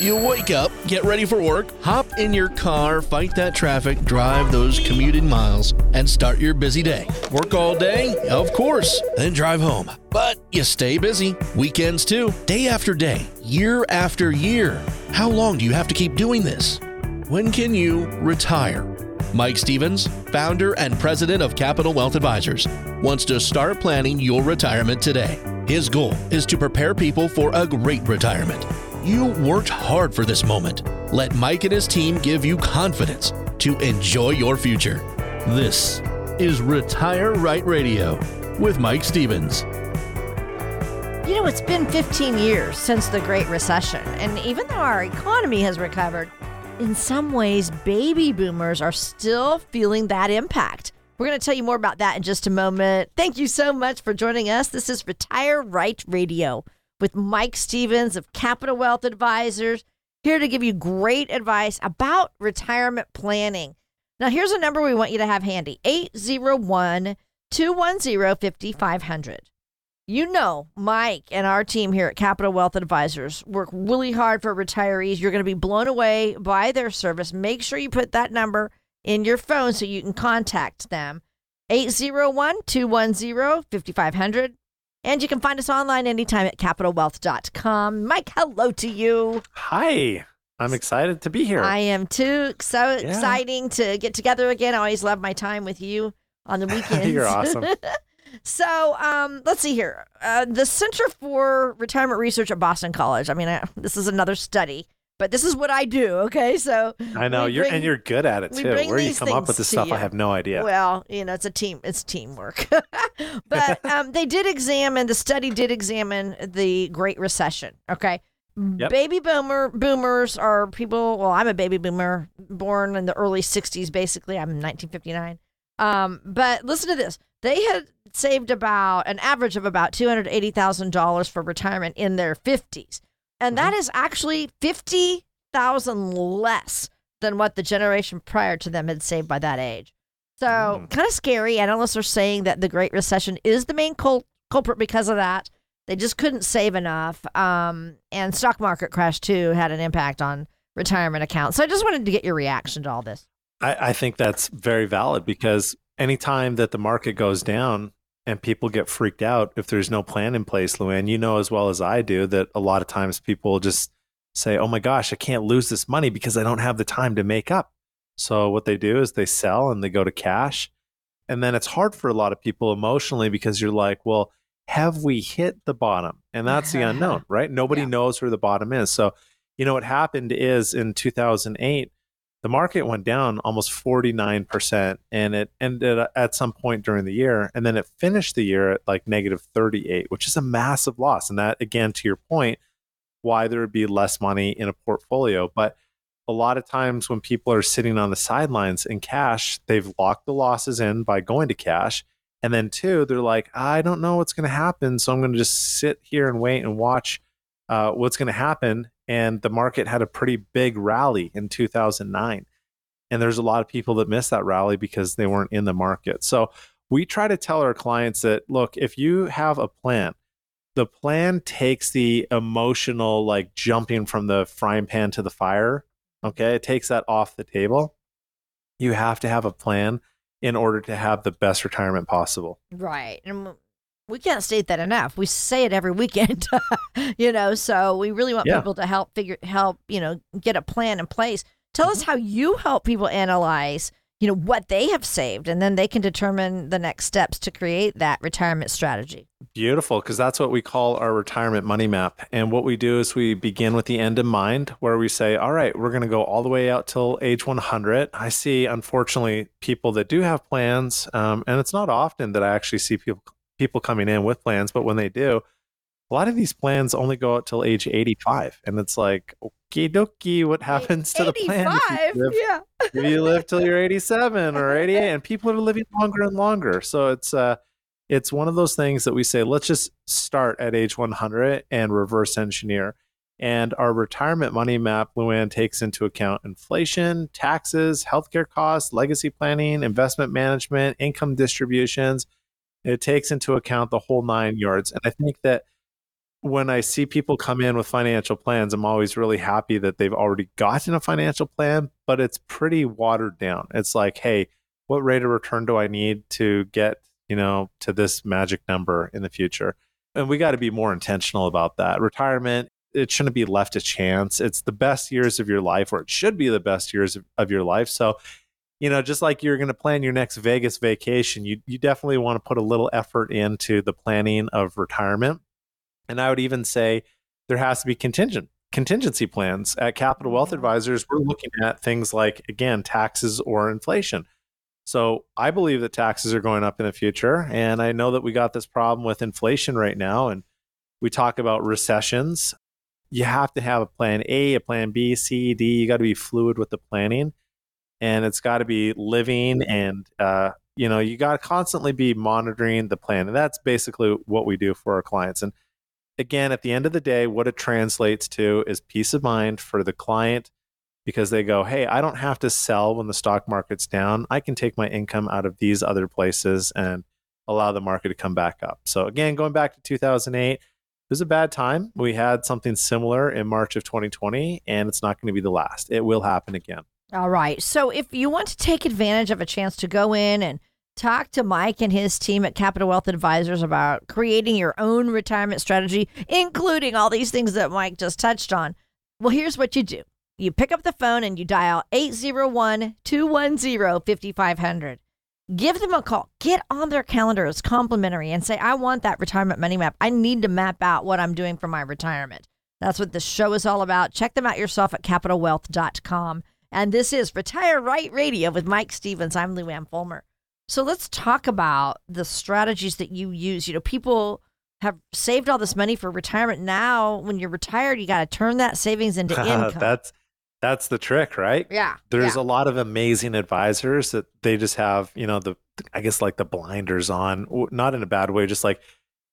You wake up, get ready for work, hop in your car, fight that traffic, drive those commuted miles, and start your busy day. Work all day? Of course. Then drive home. But you stay busy. Weekends too. Day after day, year after year. How long do you have to keep doing this? When can you retire? Mike Stevens, founder and president of Capital Wealth Advisors, wants to start planning your retirement today. His goal is to prepare people for a great retirement. You worked hard for this moment. Let Mike and his team give you confidence to enjoy your future. This is Retire Right Radio with Mike Stevens. You know, it's been 15 years since the Great Recession, and even though our economy has recovered, in some ways, baby boomers are still feeling that impact. We're going to tell you more about that in just a moment. Thank you so much for joining us. This is Retire Right Radio with Mike Stevens of Capital Wealth Advisors, here to give you great advice about retirement planning. Now, here's a number we want you to have handy 801 210 5500. You know, Mike and our team here at Capital Wealth Advisors work really hard for retirees. You're going to be blown away by their service. Make sure you put that number in your phone so you can contact them. 801 210 5500. And you can find us online anytime at capitalwealth.com. Mike, hello to you. Hi. I'm excited to be here. I am too. So yeah. exciting to get together again. I always love my time with you on the weekends. You're awesome. so um, let's see here. Uh, the Center for Retirement Research at Boston College. I mean, I, this is another study but this is what I do. Okay, so I know you're and you're good at it too. Where you come up with this stuff, you. I have no idea. Well, you know, it's a team. It's teamwork. but um, they did examine. The study did examine the Great Recession. Okay. Yep. Baby boomer boomers are people. Well, I'm a baby boomer, born in the early '60s. Basically, I'm 1959. Um, but listen to this: they had saved about an average of about two hundred eighty thousand dollars for retirement in their 50s and that mm-hmm. is actually 50,000 less than what the generation prior to them had saved by that age. So, mm. kind of scary. Analysts are saying that the Great Recession is the main cul- culprit because of that. They just couldn't save enough. Um, and stock market crash too had an impact on retirement accounts. So I just wanted to get your reaction to all this. I, I think that's very valid because anytime that the market goes down, and people get freaked out if there's no plan in place, Luann. You know as well as I do that a lot of times people just say, "Oh my gosh, I can't lose this money because I don't have the time to make up." So what they do is they sell and they go to cash. And then it's hard for a lot of people emotionally because you're like, "Well, have we hit the bottom?" And that's the unknown, right? Nobody yeah. knows where the bottom is. So, you know what happened is in 2008 the market went down almost 49% and it ended at some point during the year and then it finished the year at like negative 38 which is a massive loss and that again to your point why there would be less money in a portfolio. But a lot of times when people are sitting on the sidelines in cash they've locked the losses in by going to cash and then two they're like i don't know what's going to happen so i'm going to just sit here and wait and watch uh, what's going to happen and the market had a pretty big rally in 2009 and there's a lot of people that missed that rally because they weren't in the market. So we try to tell our clients that look if you have a plan the plan takes the emotional like jumping from the frying pan to the fire okay? It takes that off the table. You have to have a plan in order to have the best retirement possible. Right. And we can't state that enough. We say it every weekend, you know. So we really want yeah. people to help figure, help, you know, get a plan in place. Tell mm-hmm. us how you help people analyze, you know, what they have saved, and then they can determine the next steps to create that retirement strategy. Beautiful, because that's what we call our retirement money map. And what we do is we begin with the end in mind, where we say, all right, we're going to go all the way out till age 100. I see, unfortunately, people that do have plans, um, and it's not often that I actually see people people coming in with plans, but when they do, a lot of these plans only go out till age 85. And it's like, okie dokie, what happens to the plan? If you live, yeah. if you live till you're 87 or 88, and people are living longer and longer. So it's uh it's one of those things that we say, let's just start at age 100 and reverse engineer. And our retirement money map, Luann, takes into account inflation, taxes, healthcare costs, legacy planning, investment management, income distributions, it takes into account the whole nine yards. And I think that when I see people come in with financial plans, I'm always really happy that they've already gotten a financial plan, but it's pretty watered down. It's like, hey, what rate of return do I need to get, you know, to this magic number in the future? And we got to be more intentional about that. Retirement, it shouldn't be left to chance. It's the best years of your life, or it should be the best years of, of your life. So, you know, just like you're going to plan your next Vegas vacation, you you definitely want to put a little effort into the planning of retirement. And I would even say there has to be contingent contingency plans at Capital Wealth mm-hmm. Advisors. We're looking at things like again taxes or inflation. So I believe that taxes are going up in the future, and I know that we got this problem with inflation right now, and we talk about recessions. You have to have a plan A, a plan B, C, D. You got to be fluid with the planning and it's got to be living and uh, you know you got to constantly be monitoring the plan and that's basically what we do for our clients and again at the end of the day what it translates to is peace of mind for the client because they go hey i don't have to sell when the stock market's down. I can take my income out of these other places and allow the market to come back up. So again going back to 2008 it was a bad time. We had something similar in march of 2020 and it's not going to be the last. It will happen again All right. So if you want to take advantage of a chance to go in and talk to Mike and his team at Capital Wealth Advisors about creating your own retirement strategy, including all these things that Mike just touched on, well, here's what you do you pick up the phone and you dial 801 210 5500. Give them a call. Get on their calendar. It's complimentary and say, I want that retirement money map. I need to map out what I'm doing for my retirement. That's what this show is all about. Check them out yourself at capitalwealth.com. And this is Retire Right Radio with Mike Stevens. I'm Lou Ann Fulmer. So let's talk about the strategies that you use. You know, people have saved all this money for retirement. Now, when you're retired, you got to turn that savings into income. that's that's the trick, right? yeah. There's yeah. a lot of amazing advisors that they just have, you know, the I guess like the blinders on, not in a bad way, just like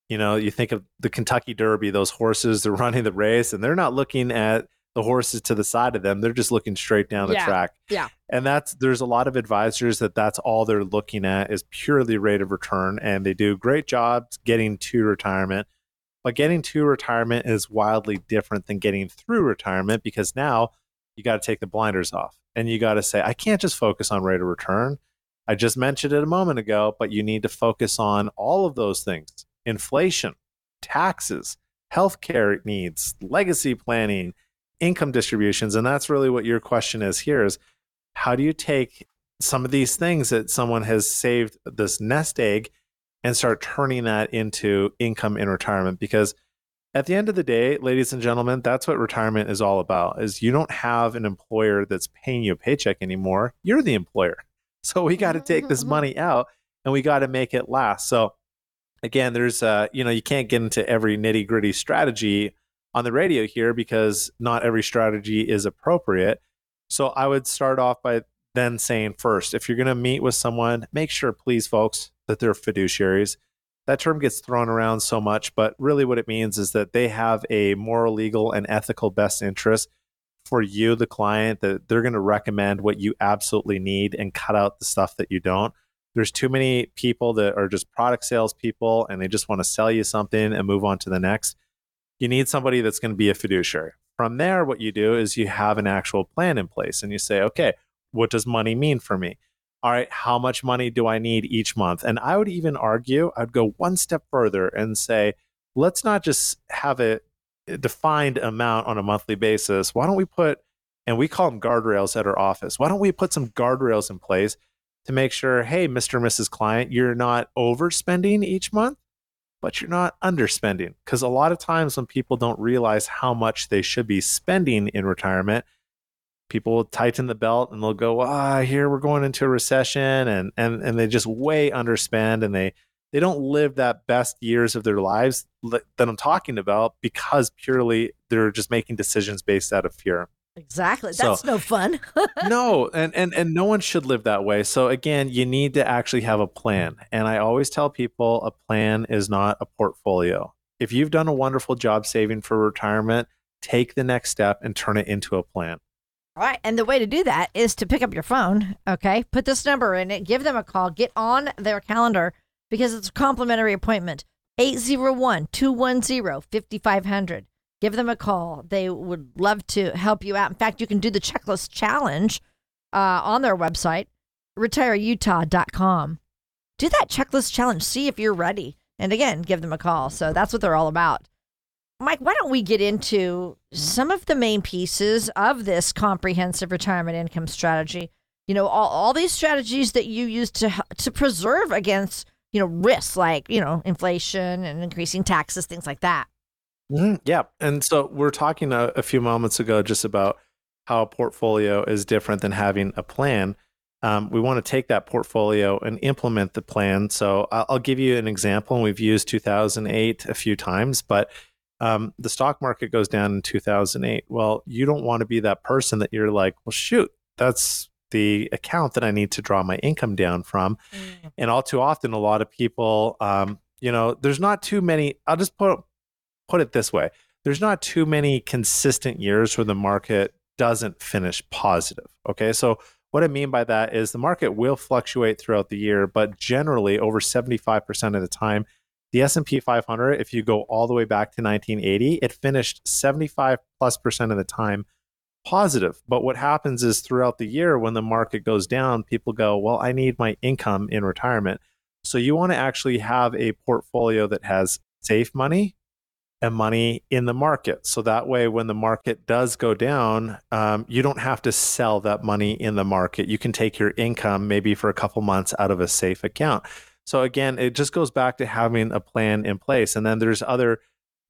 you know, you think of the Kentucky Derby, those horses they're running the race and they're not looking at the horses to the side of them. They're just looking straight down the Yeah. track. Yeah. And that's there's a lot of advisors that that's all they're looking at is purely rate of return and they do great jobs getting to retirement. But getting to retirement is wildly different than getting through retirement because now you got to take the blinders off and you got to say I can't just focus on rate of return. I just mentioned it a moment ago, but you need to focus on all of those things. Inflation, taxes, healthcare needs, legacy planning, income distributions. And that's really what your question is here is how do you take some of these things that someone has saved this nest egg and start turning that into income in retirement? Because at the end of the day ladies and gentlemen that's what retirement is all about is you don't have an employer that's paying you a paycheck anymore. You're the employer. So we got to take this Mhm. money out and we got to make it last. So again there's uh you know you can't get into every nitty gritty strategy on the radio here because not every strategy is appropriate. So i would start off by then saying first if you're going to meet with someone make sure please folks that they're fiduciaries. That term gets thrown around so much but really what it means is that they have a moral legal and ethical best interest for you the client that they're going to recommend what you absolutely need and cut out the stuff that you don't. There's too many people that are just product salespeople and they just want to sell you something and move on to the next you need somebody that's going to be a fiduciary from there what you do is you have an actual plan in place and you say okay what does money mean for me all right, how much money do I need each month? And I would even argue, I'd go one step further and say, let's not just have a eh, defined amount on a monthly basis. Why don't we put, and we call them guardrails at our office, why don't we put some guardrails in place to make sure, hey, Mr. and Mrs. Client, you're not overspending each month, but you're not underspending? Because a lot of times when people don't realize how much they should be spending in retirement, people will tighten the belt and they'll go, ah, here we're going into a recession, and and and they just way underspend, and they they don't live that best years of their lives that I'm talking about because purely they're just making decisions based out of fear. Exactly. So- That's no fun. no, and, and and no one should live that way. So again, you need to actually have a plan. And I always tell people a plan is not a portfolio. If you've done a wonderful job saving for retirement, take the next step and turn it into a plan. All right. And the way to do that is to pick up your phone, okay? Put this number in it, give them a call, get on their calendar because it's a complimentary appointment. 801 210 5500. Give them a call. They would love to help you out. In fact, you can do the checklist challenge uh, on their website, retireutah.com. Do that checklist challenge. See if you're ready. And again, give them a call. So that's what they're all about. Mike, why don't we get into some of the main pieces of this comprehensive retirement income strategy? You know, all, all these strategies that you use to to preserve against, you know, risks like, you know, inflation and increasing taxes, things like that. Mm-hmm. Yeah. And so we're talking a, a, few moments ago just about how a portfolio is different than having a plan. Um, we want to take that portfolio and implement the plan. So I'll, I'll give you an example. And we've used 2008 a few times, but um, the stock market goes down in 2008. Well, you don't want to be that person that you're like, well, shoot, that's the account that I need to draw my income down from. Mm. And all too often, a lot of people, um, you know, there's not too many. I'll just put put it this way: there's not too many consistent years where the market doesn't finish positive. Okay, so what I mean by that is the market will fluctuate throughout the year, but generally, over 75% of the time, the S&P 500, if you go all the way back to 1980, it finished 75 plus percent of the time positive. But what happens is throughout the year when the market goes down, people go, "Well, I need my income in retirement." So you want to actually have a portfolio that has safe money and money in the market. So that way, when the market does go down, um, you don't have to sell that money in the market. You can take your income maybe for a couple months out of a safe account. So again, it just goes back to having a plan in place. And then there's other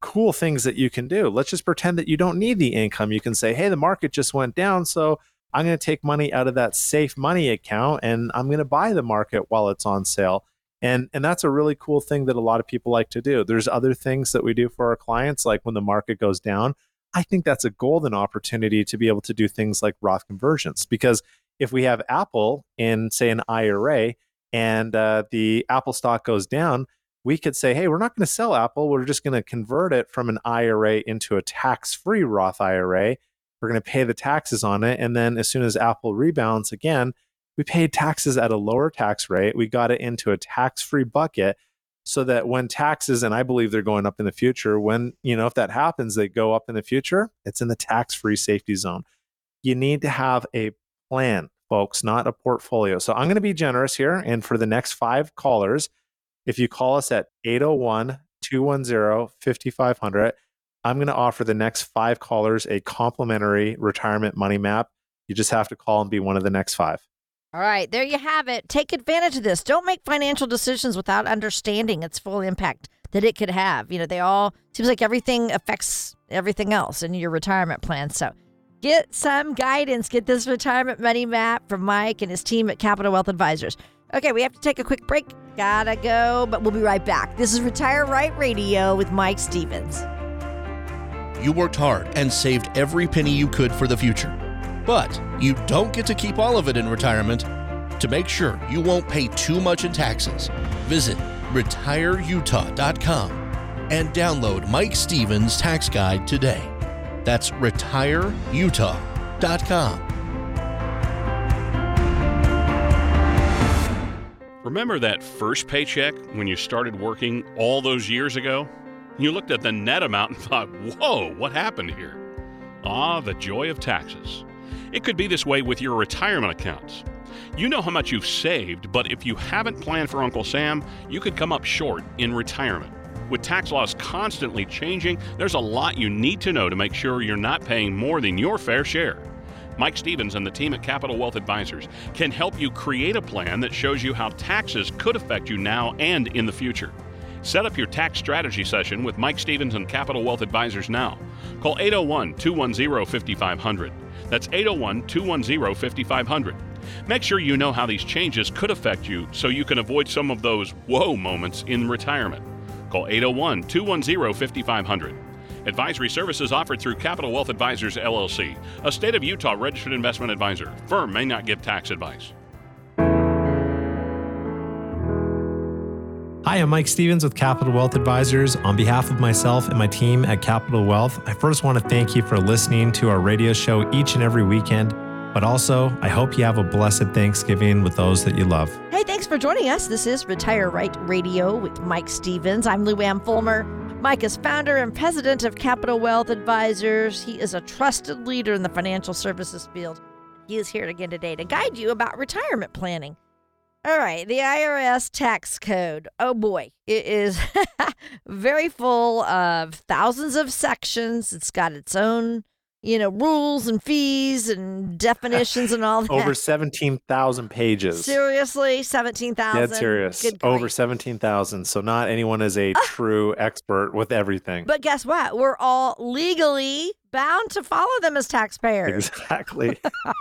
cool things that you can do. Let's just pretend that you don't need the income. You can say, hey, the market just went down. So I'm going to take money out of that safe money account and I'm going to buy the market while it's on sale. And, and that's a really cool thing that a lot of people like to do. There's other things that we do for our clients, like when the market goes down. I think that's a golden opportunity to be able to do things like Roth conversions because if we have Apple in, say, an IRA, and uh, the Apple stock goes down, we could say, hey, we're not going to sell Apple. We're just going to convert it from an IRA into a tax free Roth IRA. We're going to pay the taxes on it. And then as soon as Apple rebounds again, we paid taxes at a lower tax rate. We got it into a tax free bucket so that when taxes, and I believe they're going up in the future, when, you know, if that happens, they go up in the future, it's in the tax free safety zone. You need to have a plan folks, not a portfolio. So I'm going to be generous here. And for the next five callers, if you call us at 801 210 5500, I'm going to offer the next five callers a complimentary retirement money map. You just have to call and be one of the next five. All right, there you have it. Take advantage of this. Don't make financial decisions without understanding its full impact that it could have. You know, they all seems like everything affects everything else in your retirement plan. So Get some guidance. Get this retirement money map from Mike and his team at Capital Wealth Advisors. Okay, we have to take a quick break. Gotta go, but we'll be right back. This is Retire Right Radio with Mike Stevens. You worked hard and saved every penny you could for the future. But you don't get to keep all of it in retirement. To make sure you won't pay too much in taxes, visit retireutah.com and download Mike Stevens' tax guide today. That's retireutah.com. Remember that first paycheck when you started working all those years ago? You looked at the net amount and thought, whoa, what happened here? Ah, the joy of taxes. It could be this way with your retirement accounts. You know how much you've saved, but if you haven't planned for Uncle Sam, you could come up short in retirement. With tax laws constantly changing, there's a lot you need to know to make sure you're not paying more than your fair share. Mike Stevens and the team at Capital Wealth Advisors can help you create a plan that shows you how taxes could affect you now and in the future. Set up your tax strategy session with Mike Stevens and Capital Wealth Advisors now. Call 801 210 5500. That's 801 210 5500. Make sure you know how these changes could affect you so you can avoid some of those whoa moments in retirement. Call 801 210 5500. Advisory services offered through Capital Wealth Advisors LLC, a state of Utah registered investment advisor. Firm may not give tax advice. Hi, I'm Mike Stevens with Capital Wealth Advisors. On behalf of myself and my team at Capital Wealth, I first want to thank you for listening to our radio show each and every weekend. But also, I hope you have a blessed Thanksgiving with those that you love. Hey, thanks for joining us. This is Retire Right Radio with Mike Stevens. I'm Lou Ann Fulmer. Mike is founder and president of Capital Wealth Advisors. He is a trusted leader in the financial services field. He is here again today to guide you about retirement planning. All right, the IRS tax code. Oh boy, it is very full of thousands of sections. It's got its own, you know, rules and fees and definitions and all that. Over 17,000 pages. Seriously, 17,000. Dead serious. Over 17,000. So not anyone is a ah! true expert with everything. But guess what? We're all legally bound to follow them as taxpayers. Exactly.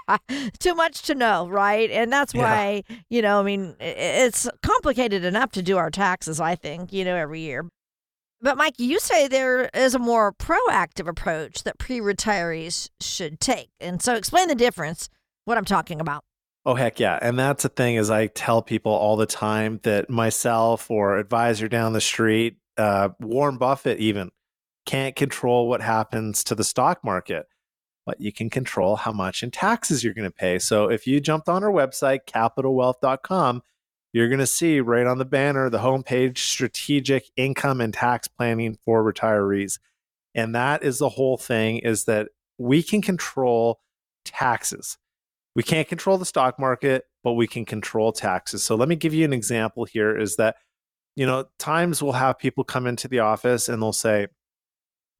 Too much to know, right? And that's Yeah. why, you know, I mean, it's complicated enough to do our taxes, I think, you know, every year. But Mike, you say there is a more proactive approach that pre-retirees should take. And so explain the difference, what I'm talking about. Oh heck yeah. And that's the thing is I tell people all the time that myself or advisor down the street, uh, Warren Buffett even can't control what happens to the stock market, but you can control how much in taxes you're going to pay. So if you jumped on our website, capitalwealth.com, you're going to see right on the banner, the homepage, strategic income and tax planning for retirees. And that is the whole thing is that we can control taxes. We can't control the stock market, but we can control taxes. So let me give you an example here is that, you know, times we'll have people come into the office and they'll say,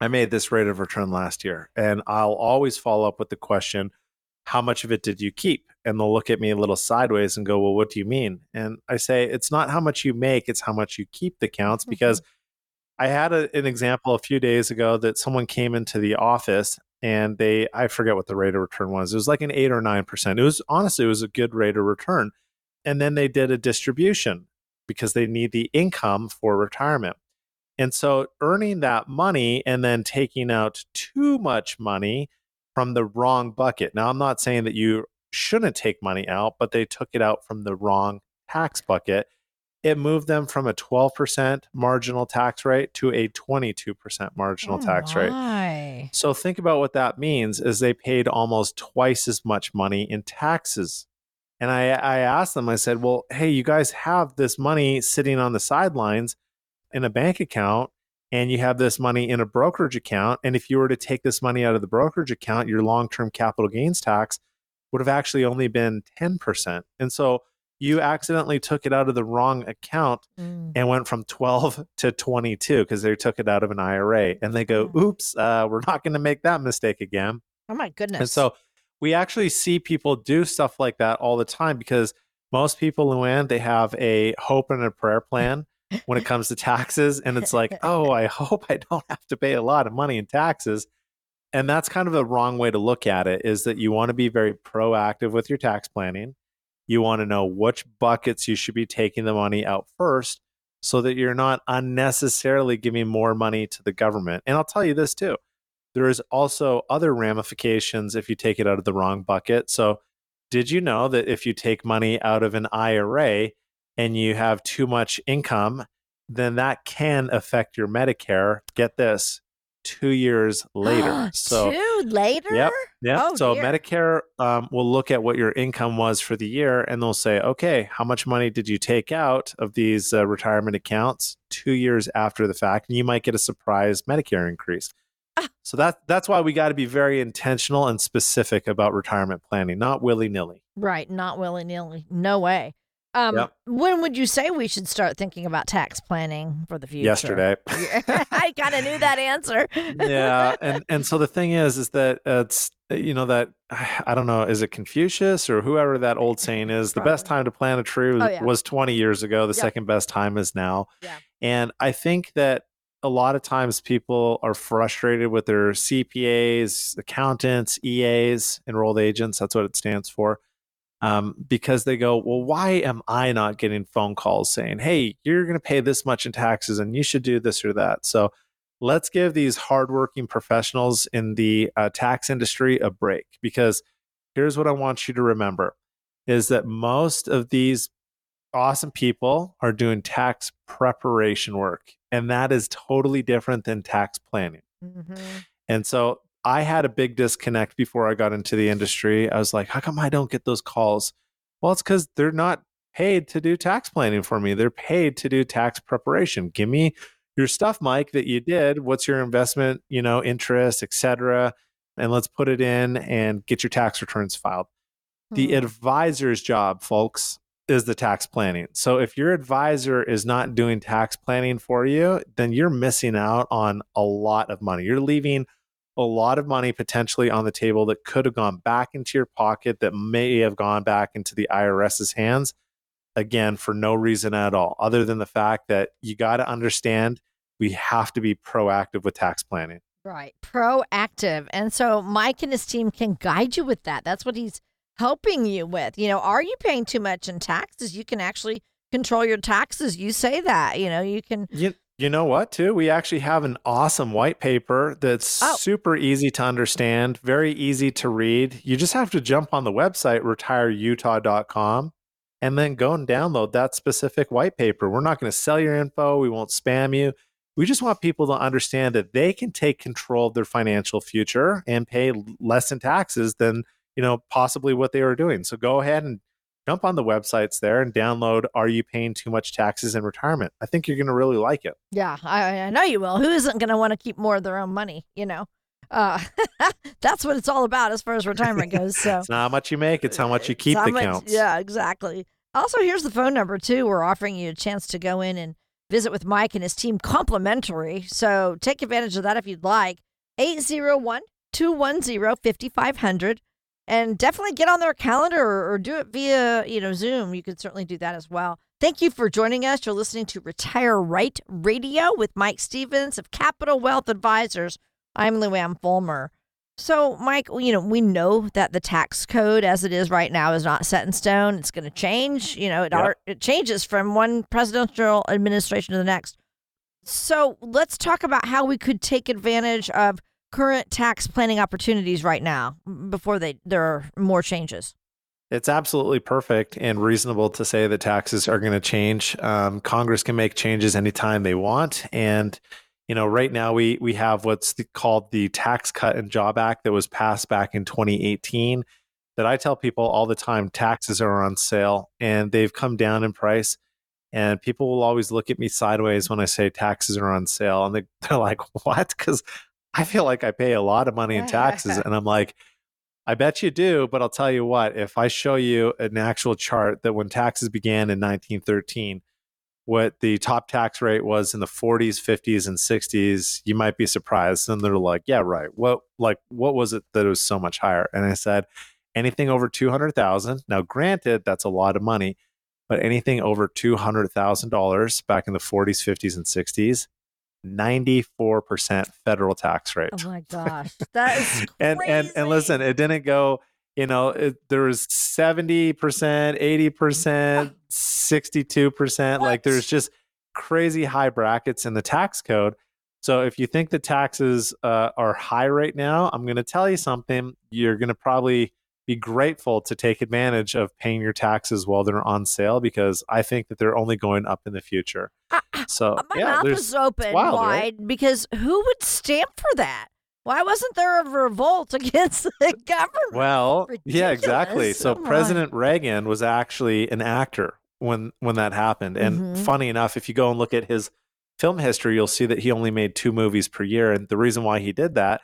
I made this rate of return last year. And I'll always follow up with the question, how much of it did you keep? And they'll look at me a little sideways and go, well, what do you mean? And I say, it's not how much you make, it's how much you keep the counts mm-hmm. because I had a, an example a few days ago that someone came into the office and they I forget what the rate of return was. It was like an eight or nine percent. It was honestly it was a good rate of return. And then they did a distribution because they need the income for retirement. And so earning that money and then taking out too much money from the wrong bucket. Now I'm not saying that you shouldn't take money out, but they took it out from the wrong tax bucket. It moved them from a 12% marginal tax rate to a 22% marginal Oh, tax rate. my. So think about what that means is they paid almost twice as much money in taxes. And I, I asked them, I said, well, hey, you guys have this money sitting on the sidelines in a bank account and you have this money in a brokerage account. And if you were to take this money out of the brokerage account, your long term capital gains tax would have actually only been 10%. And so you accidentally took it out of the wrong account Mm. and went from 12 to 22 because they took it out of an IRA. And they go, oops, uh, we're not going to make that mistake again. Oh my goodness. And so we actually see people do stuff like that all the time because most people, Luann, they have a hope and a prayer plan when it comes to taxes. And it's like, oh, I hope I don't have to pay a lot of money in taxes. And that's kind of the wrong way to look at it is that you want to be very proactive with your tax planning. You want to know which buckets you should be taking the money out first so that you're not unnecessarily giving more money to the government. And I'll tell you this too there is also other ramifications if you take it out of the wrong bucket. So, did you know that if you take money out of an IRA and you have too much income, then that can affect your Medicare? Get this, two years later. so, two later. Yep. yeah. Oh, so dear. Medicare um, will look at what your income was for the year, and they'll say, okay, how much money did you take out of these uh, retirement accounts two years after the fact? And you might get a surprise Medicare increase. Ah. So that that's why we got to be very intentional and specific about retirement planning, not willy nilly. Right, not willy nilly. No way. Um, Yep. When would you say we should start thinking about tax planning for the future? Yesterday. I kind of knew that answer. yeah, and and so the thing is, is that it's you know that I don't know, is it Confucius or whoever that old saying is? The best time to plant a tree was, Oh, yeah. was 20 years ago. The Yep. second best time is now. Yeah. And I think that a lot of times people are frustrated with their CPAs, accountants, EAs, enrolled agents. That's what it stands for. Um, because they go, well, why am I not getting phone calls saying, hey, you're going to pay this much in taxes and you should do this or that? So let's give these hardworking professionals in the uh, tax industry a break because here's what I want you to remember is that most of these awesome people are doing tax preparation work and that is totally different than tax planning. Mm-hmm. And so I had a big disconnect before I got into the industry. I was like, how come I don't get those calls? Well, it's because they're not paid to do tax planning for me. They're paid to do tax preparation. Give me your stuff, Mike, that you did. What's your investment, you know, interest, etc. And let's put it in and get your tax returns filed. The Hmm. advisor's job, folks, is the tax planning. So if your advisor is not doing tax planning for you, then you're missing out on a lot of money. You're leaving a lot of money potentially on the table that could have gone back into your pocket that may have gone back into the IRS's hands again for no reason at all other than the fact that you got to understand we have to be proactive with tax planning. Right. Proactive. And so Mike and his team can guide you with that. That's what he's helping you with. You know, are you paying too much in taxes? You can actually control your taxes. You say that. You know, you can. You, you know what, too? We actually have an awesome white paper that's Oh. super easy to understand, very easy to read. You just have to jump on the website, retireutah.com, and then go and download that specific white paper. We're not going to sell your info, we won't spam you. We just want people to understand that they can take control of their financial future and pay less in taxes than, you know, possibly what they were doing. So go ahead and jump on the websites there and download Are You Paying Too Much Taxes in Retirement? I think you're going to really like it. Yeah, I, I know you will. Who isn't going to want to keep more of their own money? You know, uh, that's what it's all about as far as retirement goes. So It's not how much you make, it's how much you keep that much- counts. Yeah, exactly. Also, here's the phone number too. We're offering you a chance to go in and visit with Mike and his team complimentary. So take advantage of that if you'd like. 801 210 5500. And definitely get on their calendar or, or do it via, you know, Zoom. You could certainly do that as well. Thank you for joining us. You're listening to Retire Right Radio with Mike Stevens of Capital Wealth Advisors. I'm Luann Fulmer. So, Mike, you know, we know that the tax code as it is right now is not set in stone. It's going to change. You know, it, Yep. it changes from one presidential administration to the next. So, let's talk about how we could take advantage of current tax planning opportunities right now before they there are more changes. It's absolutely perfect and reasonable to say that taxes are going to change. Um, Congress can make changes anytime they want, and you know, right now we we have what's the, called the Tax Cut and Job Act that was passed back in 2018. That I tell people all the time, taxes are on sale and they've come down in price. And people will always look at me sideways when I say taxes are on sale, and they, they're like, "What?" Because I feel like I pay a lot of money in taxes, and I'm like, I bet you do, but I'll tell you what, if I show you an actual chart that when taxes began in 1913, what the top tax rate was in the 40s, 50s, and 60s, you might be surprised. And they're like, yeah, right. What like what was it that was so much higher? And I said, anything over 200,000. Now, granted, that's a lot of money, but anything over $200,000 back in the 40s, 50s, and 60s, 94% federal tax rate Oh my gosh, that is and and and listen, it didn't go. You know, it, there was seventy percent, eighty percent, sixty-two percent. Like, there's just crazy high brackets in the tax code. So, if you think the taxes uh, are high right now, I'm going to tell you something. You're going to probably be grateful to take advantage of paying your taxes while they're on sale because I think that they're only going up in the future. Ah, So, Uh, my yeah, mouth is open wild, wide right? because who would stamp for that? Why wasn't there a revolt against the government? Well, yeah, exactly. So Oh. President Reagan was actually an actor when when that happened. And Mhm. funny enough, if you go and look at his film history, you'll see that he only made two movies per year. And the reason why he did that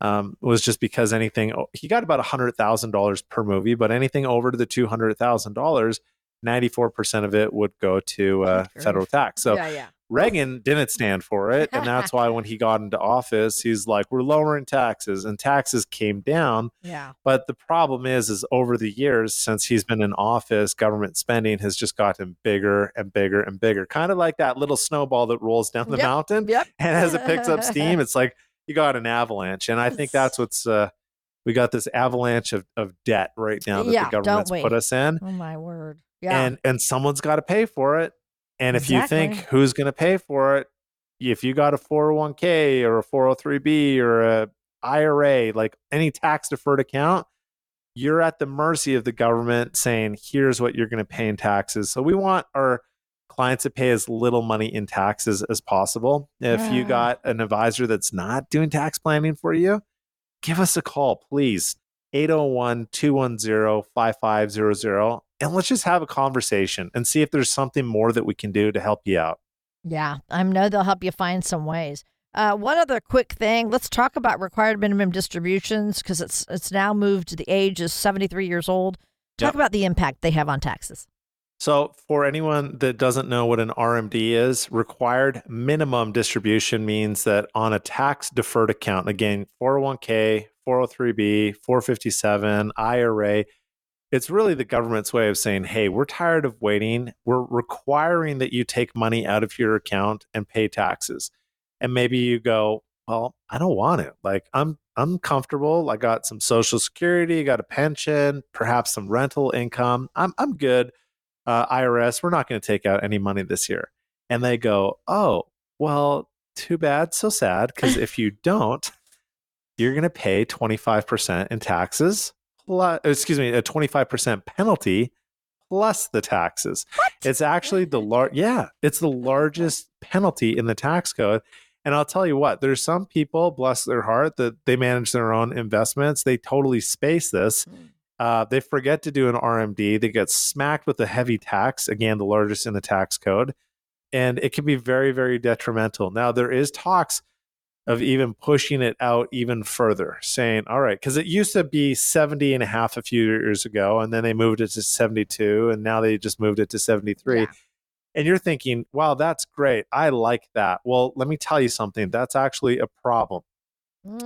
um, was just because anything he got about hundred thousand dollars per movie, but anything over to the two hundred thousand dollars, ninety four percent of it would go to uh, federal tax. So yeah, yeah. Reagan didn't stand for it. And that's why when he got into office, he's like, we're lowering taxes. And taxes came down. Yeah. But the problem is, is over the years since he's been in office, government spending has just gotten bigger and bigger and bigger. Kind of like that little snowball that rolls down the Yep. mountain. Yep. And as it picks up steam, it's like you got an avalanche. And I think that's what's uh we got this avalanche of, of debt right now that Yeah, the government's put us in. Oh my word. Yeah. And and someone's got to pay for it. And if you think who's going to pay for it, if you got a 401k or a 403b or a IRA, like any tax deferred account, you're at the mercy of the government saying, here's what you're going to pay in taxes. So we want our clients to pay as little money in taxes as possible. If you got an advisor that's not doing tax planning for you, give us a call, please. 801 210 5500. And let's just have a conversation and see if there's something more that we can do to help you out. Yeah, I know they'll help you find some ways. Uh, one other quick thing. Let's talk about required minimum distributions because it's it's now moved to the age is 73 years old. Talk Yep. about the impact they have on taxes. So, for anyone that doesn't know what an RMD is, required minimum distribution means that on a tax deferred account, again, 401k, 403b, 457, IRA, it's really the government's way of saying, hey, we're tired of waiting. We're requiring that you take money out of your account and pay taxes. And maybe you go, well, I don't want it. Like I'm I'm comfortable. I got some social security, got a pension, perhaps some rental income. I'm I'm good uh, IRS, we're not going to take out any money this year. And they go, oh, well, too bad, so sad. Because if you don't, you're going to pay 25% in taxes, plus, excuse me, a 25% penalty plus the taxes. It's actually the large, yeah, it's the largest penalty in the tax code. And I'll tell you what, there's some people, bless their heart, that they manage their own investments. They totally space this. Uh, they forget to do an RMD. They get smacked with a heavy tax, again, the largest in the tax code. And it can be very, very detrimental. Now, there is talks of even pushing it out even further, saying, all right, because it used to be 70 and a half a few years ago, and then they moved it to 72, and now they just moved it to 73. Yeah. And you're thinking, wow, that's great. I like that. Well, let me tell you something. That's actually a problem.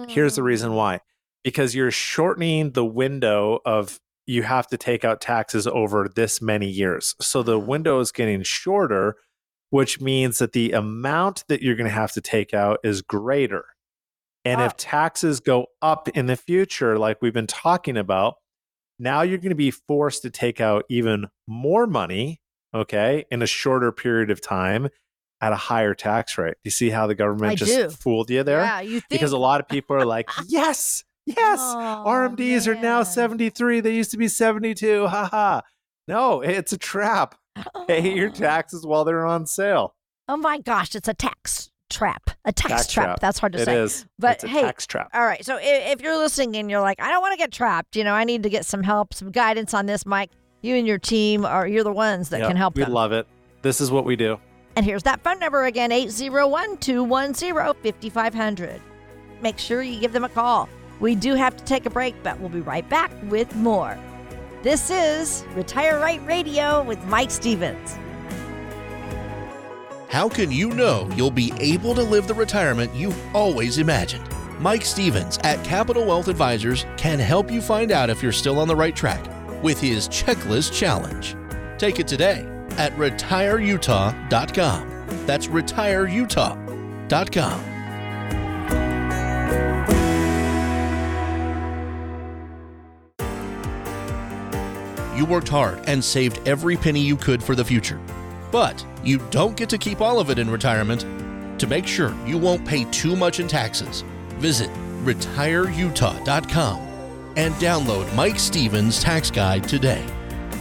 Here's the Mm. reason why because you're shortening the window of you have to take out taxes over this many years. So the window is getting shorter, which means that the amount that you're going to have to take out is greater. And Oh. if taxes go up in the future, like we've been talking about, now you're going to be forced to take out even more money, okay, in a shorter period of time at a higher tax rate. You see how the government I just do. fooled you there? Yeah, you think because a lot of people are like, yes, yes, Oh, RMDs are now 73. They used to be 72. Ha ha. No, it's a trap. Pay your oh. taxes while they're on sale. Oh my gosh, it's a tax trap. A tax, Tax trap. trap. That's hard to It say. is. But it's a hey, tax trap. All right. So if, if you're listening and you're like, I don't want to get trapped, you know, I need to get some help, some guidance on this, Mike. You and your team are you're the ones that Yep, can help We them. love it. This is what we do. and here's that phone number again 801-210-5500. Make sure you give them a call. We do have to take a break, but we'll be right back with more. This is Retire Right Radio with Mike Stevens. How can you know you'll be able to live the retirement you've always imagined? Mike Stevens at Capital Wealth Advisors can help you find out if you're still on the right track with his checklist challenge. Take it today at retireutah.com. That's retireutah.com. You worked hard and saved every penny you could for the future. But you don't get to keep all of it in retirement. To make sure you won't pay too much in taxes, visit retireutah.com and download Mike Stevens' tax guide today.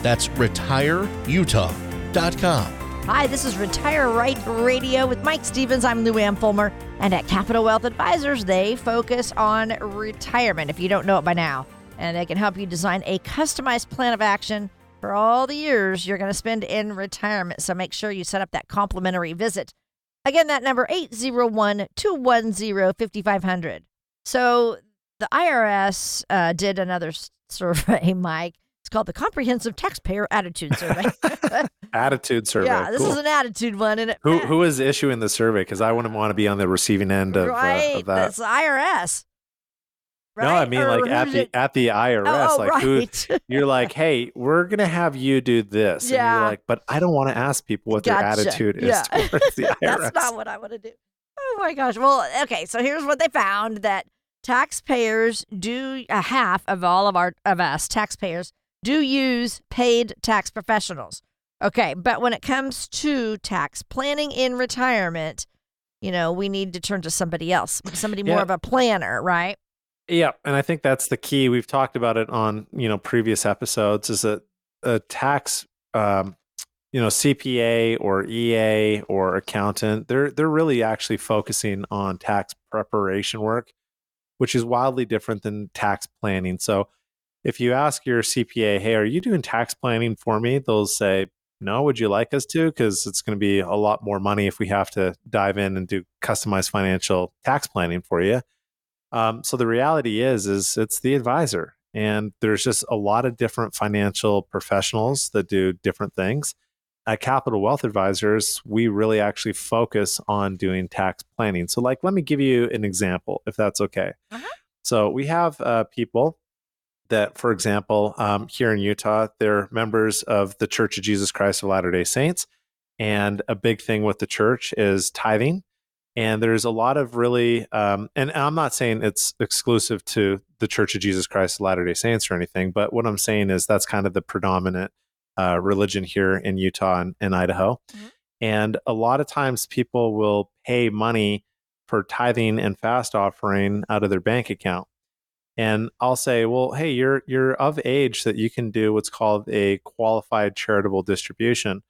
That's retireutah.com. Hi, this is Retire Right Radio with Mike Stevens. I'm Lou Ann Fulmer. And at Capital Wealth Advisors, they focus on retirement, if you don't know it by now. And they can help you design a customized plan of action for all the years you're going to spend in retirement. So make sure you set up that complimentary visit. Again, that number 801 210 5500. So the IRS uh, did another survey, Mike. It's called the Comprehensive Taxpayer Attitude Survey. Attitude survey. Yeah, this Cool. is an attitude one, and it who who is issuing the survey? Because I wouldn't want to be on the receiving end of, uh, of that. That's the IRS. Right? No, I mean Or like at the it- at the IRS. oh, like right. who you're like, hey, we're gonna have you do this. And Yeah. you're like, but I don't want to ask people what their attitude is Yeah. towards the IRS. That's not what I want to do. Oh my gosh. Well, okay. So here's what they found: that taxpayers do a half of all of our of us taxpayers do use paid tax professionals. Okay, but when it comes to tax planning in retirement, you know, we need to turn to somebody else, somebody more Yeah. of a planner, right? Yeah, and I think that's the key. We've talked about it on you know previous episodes. Is that a tax, um, you know, CPA or EA or accountant? They're they're really actually focusing on tax preparation work, which is wildly different than tax planning. So if you ask your CPA, hey, are you doing tax planning for me? They'll say, no, would you like us to? Because it's going to be a lot more money if we have to dive in and do customized financial tax planning for you. Um, so the reality is, is it's the advisor, and there's just a lot of different financial professionals that do different things. At Capital Wealth Advisors, we really actually focus on doing tax planning. So, like, let me give you an example, if that's okay. Uh-huh. So, we have uh, people that, for example, um, here in Utah, they're members of the Church of Jesus Christ of Latter day Saints. And a big thing with the church is tithing. And there's a lot of really, um, and I'm not saying it's exclusive to the Church of Jesus Christ of Latter day Saints or anything, but what I'm saying is that's kind of the predominant uh, religion here in Utah and, and Idaho. Mhm. And a lot of times people will pay money for tithing and fast offering out of their bank account and I'll say, "Well, hey, you're you're of age that you can do what's called a qualified charitable distribution."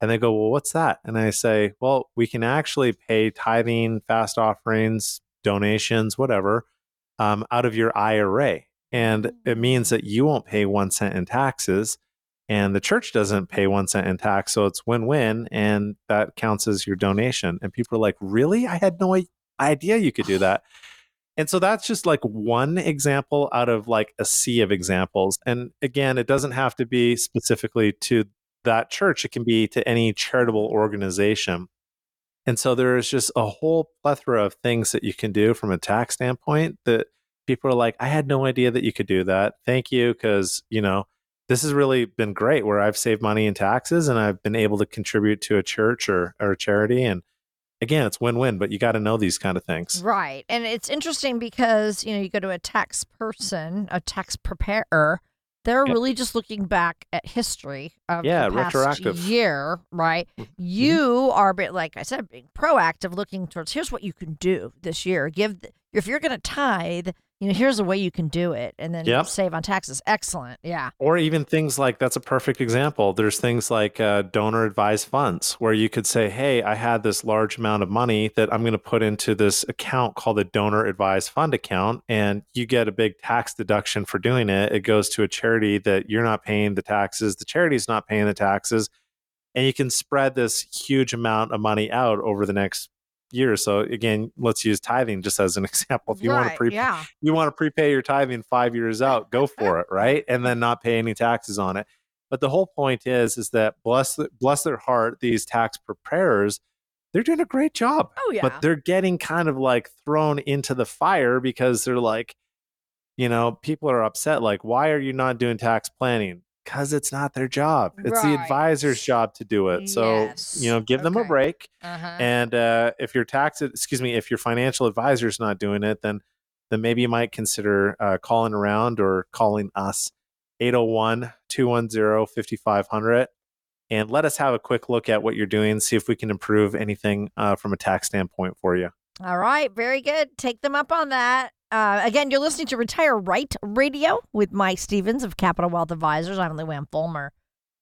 And they go, "Well, what's that?" And I say, "Well, we can actually pay tithing, fast offerings, donations, whatever, um, out of your IRA, and it means that you won't pay one cent in taxes." And the church doesn't pay one cent in tax, so it's win-win, and that counts as your donation. And people are like, "Really? I had no idea you could do that." And so that's just like one example out of like a sea of examples. And again, it doesn't have to be specifically to that church, it can be to any charitable organization. And so there is just a whole plethora of things that you can do from a tax standpoint that people are like, I had no idea that you could do that. Thank you. Because, you know, this has really been great where I've saved money in taxes and I've been able to contribute to a church or, or a charity. And again, it's win win, but you got to know these kind of things. Right. And it's interesting because, you know, you go to a tax person, a tax preparer, they're Yeah. really just looking back at history of Yeah, the past retroactive. year, right? Mhm. You are, a bit like I said, being proactive, looking towards here's what you can do this year. Give the, if you're going to tithe, you know, here's a way you can do it, and then Yep. save on taxes. Excellent. Yeah. Or even things like that's a perfect example. There's things like uh, donor advised funds where you could say, Hey, I had this large amount of money that I'm going to put into this account called the donor advised fund account. And you get a big tax deduction for doing it. It goes to a charity that you're not paying the taxes, the charity's not paying the taxes. And you can spread this huge amount of money out over the next year. So, again, let's use tithing just as an example. If you want to right. pre- yeah. you want to prepay your tithing five years out, go for it, right? And then not pay any taxes on it. But the whole point is, is that bless bless their heart, these tax preparers, they're doing a great job. Oh yeah. But they're getting kind of like thrown into the fire because they're like, you know, people are upset. Like, why are you not doing tax planning? Because it's not their job. It's the advisor's job to do it. So, Yes. you know, give them a break. uh-huh. And uh, if your tax, excuse me, if your financial advisor is not doing it, then then maybe you might consider uh, calling around or calling us 801 210 5500 and let us have a quick look at what you're doing, see if we can improve anything uh, from a tax standpoint for you. All right, very good. Take them up on that. Uh, again, you're listening to Retire Right Radio with Mike Stevens of Capital Wealth Advisors. I'm Luann Fulmer.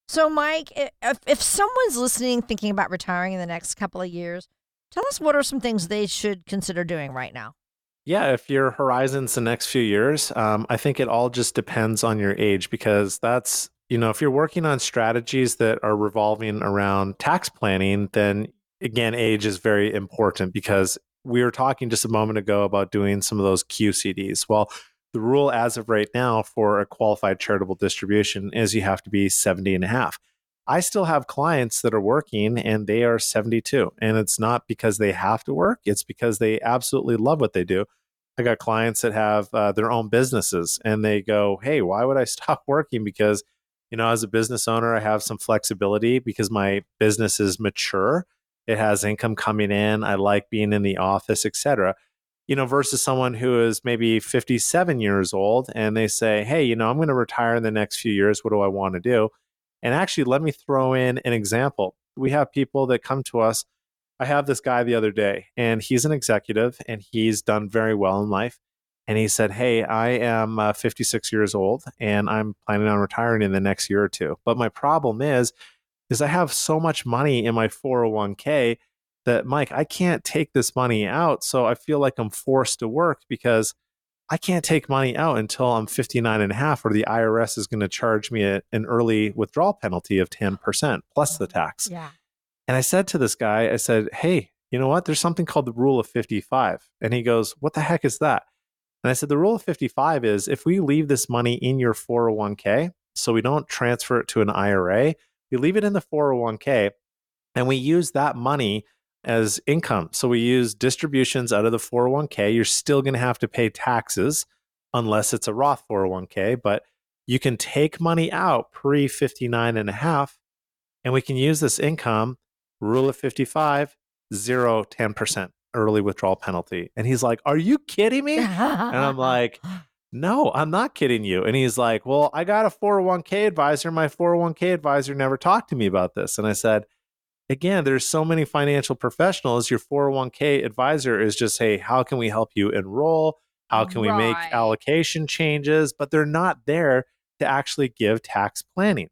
So, Mike, if, if someone's listening, thinking about retiring in the next couple of years, tell us what are some things they should consider doing right now. Yeah, if your horizon's the next few years, um, I think it all just depends on your age because that's, you know, if you're working on strategies that are revolving around tax planning, then again, age is very important because we were talking just a moment ago about doing some of those QCDs. Well, the rule as of right now for a qualified charitable distribution is you have to be 70 and a half. I still have clients that are working and they are 72. And it's not because they have to work, it's because they absolutely love what they do. I got clients that have uh, their own businesses and they go, Hey, why would I stop working? Because, you know, as a business owner, I have some flexibility because my business is mature. It has income coming in. I like being in the office, etc. You know, versus someone who is maybe 57 years old and they say, Hey, you know, I'm going to retire in the next few years. What do I want to do? And actually, let me throw in an example. We have people that come to us. I have this guy the other day, and he's an executive and he's done very well in life. And he said, Hey, I am uh, 56 years old and I'm planning on retiring in the next year or two. But my problem is, is I have so much money in my 401k that, Mike, I can't take this money out. So I feel like I'm forced to work because I can't take money out until I'm 59 and a half, or the IRS is going to charge me a, an early withdrawal penalty of 10% plus the oh, tax. Yeah. And I said to this guy, I said, Hey, you know what? There's something called the rule of 55. And he goes, What the heck is that? And I said, The rule of 55 is if we leave this money in your 401k, so we don't transfer it to an IRA, we leave it in the 401k and we use that money as income. So we use distributions out of the 401k. You're still going to have to pay taxes unless it's a Roth 401k, but you can take money out pre 59 and a half and we can use this income rule of 55 0 10% early withdrawal penalty. And he's like, "Are you kidding me?" and I'm like, no, I'm not kidding you. And he's like, Well, I got a 401k advisor. My 401k advisor never talked to me about this. And I said, Again, there's so many financial professionals. Your 401k advisor is just, Hey, how can we help you enroll? How can we make allocation changes? But they're not there to actually give tax planning.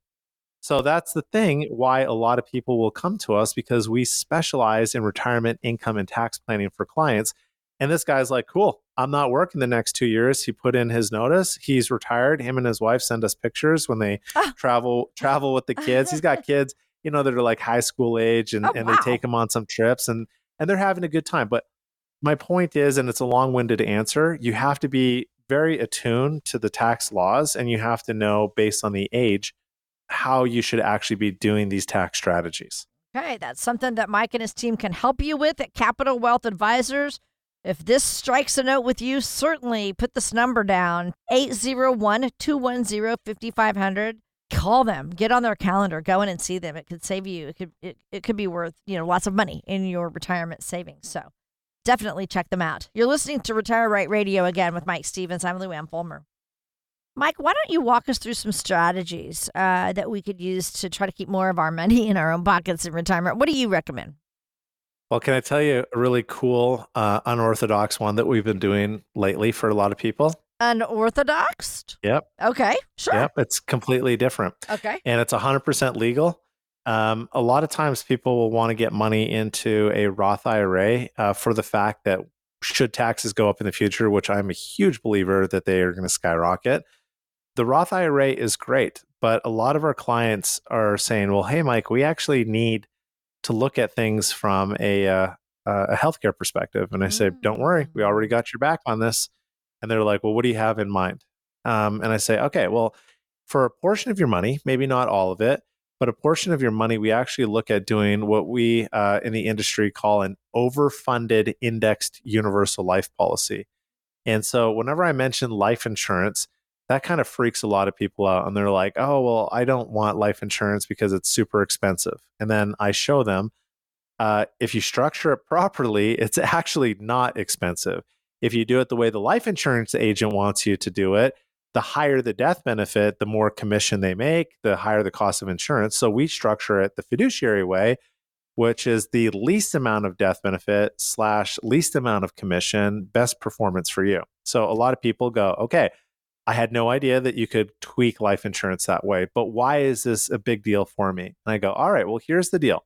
So that's the thing why a lot of people will come to us because we specialize in retirement income and tax planning for clients. And this guy's like, cool, I'm not working the next two years. He put in his notice. He's retired. Him and his wife send us pictures when they Ah. travel travel with the kids. He's got kids, you know, that are like high school age and, Oh, and wow. they take him on some trips and and they're having a good time. But my point is, and it's a long-winded answer, you have to be very attuned to the tax laws and you have to know based on the age how you should actually be doing these tax strategies. Okay, that's something that Mike and his team can help you with at Capital Wealth Advisors. If this strikes a note with you, certainly put this number down 801 210 5500. Call them, get on their calendar, go in and see them. It could save you, it could, it, it could be worth, you know, lots of money in your retirement savings. So definitely check them out. You're listening to Retire Right Radio again with Mike Stevens. I'm Lou Ann Fulmer. Mike, why don't you walk us through some strategies uh, that we could use to try to keep more of our money in our own pockets in retirement? What do you recommend? Well, can I tell you a really cool, uh, unorthodox one that we've been doing lately for a lot of people? Unorthodox? Yep. Okay, sure. Yep. It's completely different. Okay. and it's 100% legal. Um, a lot of times people will want to get money into a Roth IRA uh, for the fact that should taxes go up in the future, which I'm a huge believer that they are going to skyrocket, the Roth IRA is great. But a lot of our clients are saying, well, hey, Mike, we actually need to look at things from a, uh, a healthcare perspective. And I say, don't worry, we already got your back on this. And they're like, well, what do you have in mind? Um, and I say, okay, well, for a portion of your money, maybe not all of it, but a portion of your money, we actually look at doing what we uh, in the industry call an overfunded indexed universal life policy. And so, whenever I mention life insurance, that kind of freaks a lot of people out. And they're like, oh, well, I don't want life insurance because it's super expensive. And then I show them uh, if you structure it properly, it's actually not expensive. If you do it the way the life insurance agent wants you to do it, the higher the death benefit, the more commission they make, the higher the cost of insurance. So we structure it the fiduciary way, which is the least amount of death benefit slash least amount of commission, best performance for you. So a lot of people go, okay, I had no idea that you could tweak life insurance that way, but why is this a big deal for me? And I go, all right, well, here's the deal.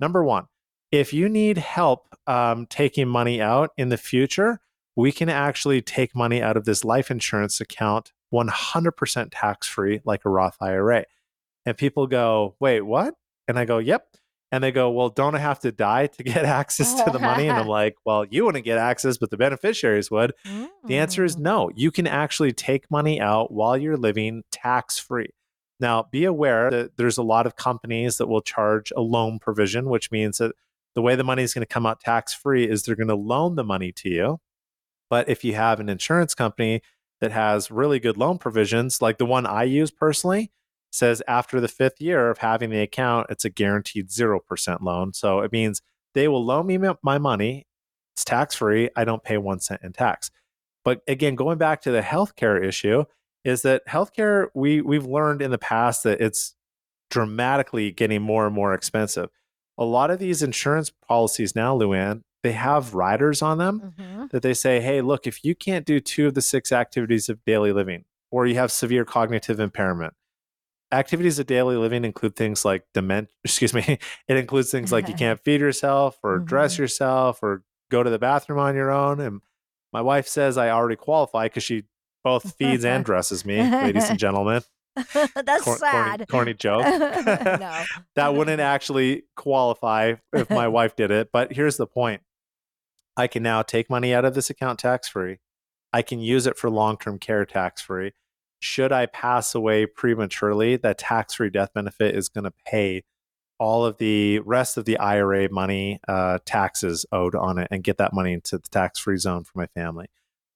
Number one, if you need help um, taking money out in the future, we can actually take money out of this life insurance account 100% tax free, like a Roth IRA. And people go, wait, what? And I go, yep. And they go, well, don't I have to die to get access to the money? And I'm like, well, you wouldn't get access, but the beneficiaries would. The answer is Mm. no. You can actually take money out while you're living tax free. Now, be aware that there's a lot of companies that will charge a loan provision, which means that the way the money is going to come out tax free is they're going to loan the money to you. But if you have an insurance company that has really good loan provisions, like the one I use personally, says after the fifth year of having the account, it's a guaranteed 0% loan. So it means they will loan me my money. It's tax free. I don't pay one cent in tax. But again, going back to the healthcare issue, is that healthcare we we've learned in the past that it's dramatically getting more and more expensive. A lot of these insurance policies now, Luann, they have riders on them Mhm. that they say, hey, look, if you can't do two of the six activities of daily living, or you have severe cognitive impairment, activities of daily living include things like dement excuse me it includes things like you can't feed yourself or dress Mhm. yourself or go to the bathroom on your own and My wife says I already qualify because she both feeds and dresses me, ladies and gentlemen. That's Cor- sad. Corny, corny joke. no. that wouldn't actually qualify if my wife did it. But here's the point I can now take money out of this account tax free. I can use it for long term care tax free. Should I pass away prematurely, that tax free death benefit is going to pay all of the rest of the IRA money, uh, taxes owed on it, and get that money into the tax free zone for my family.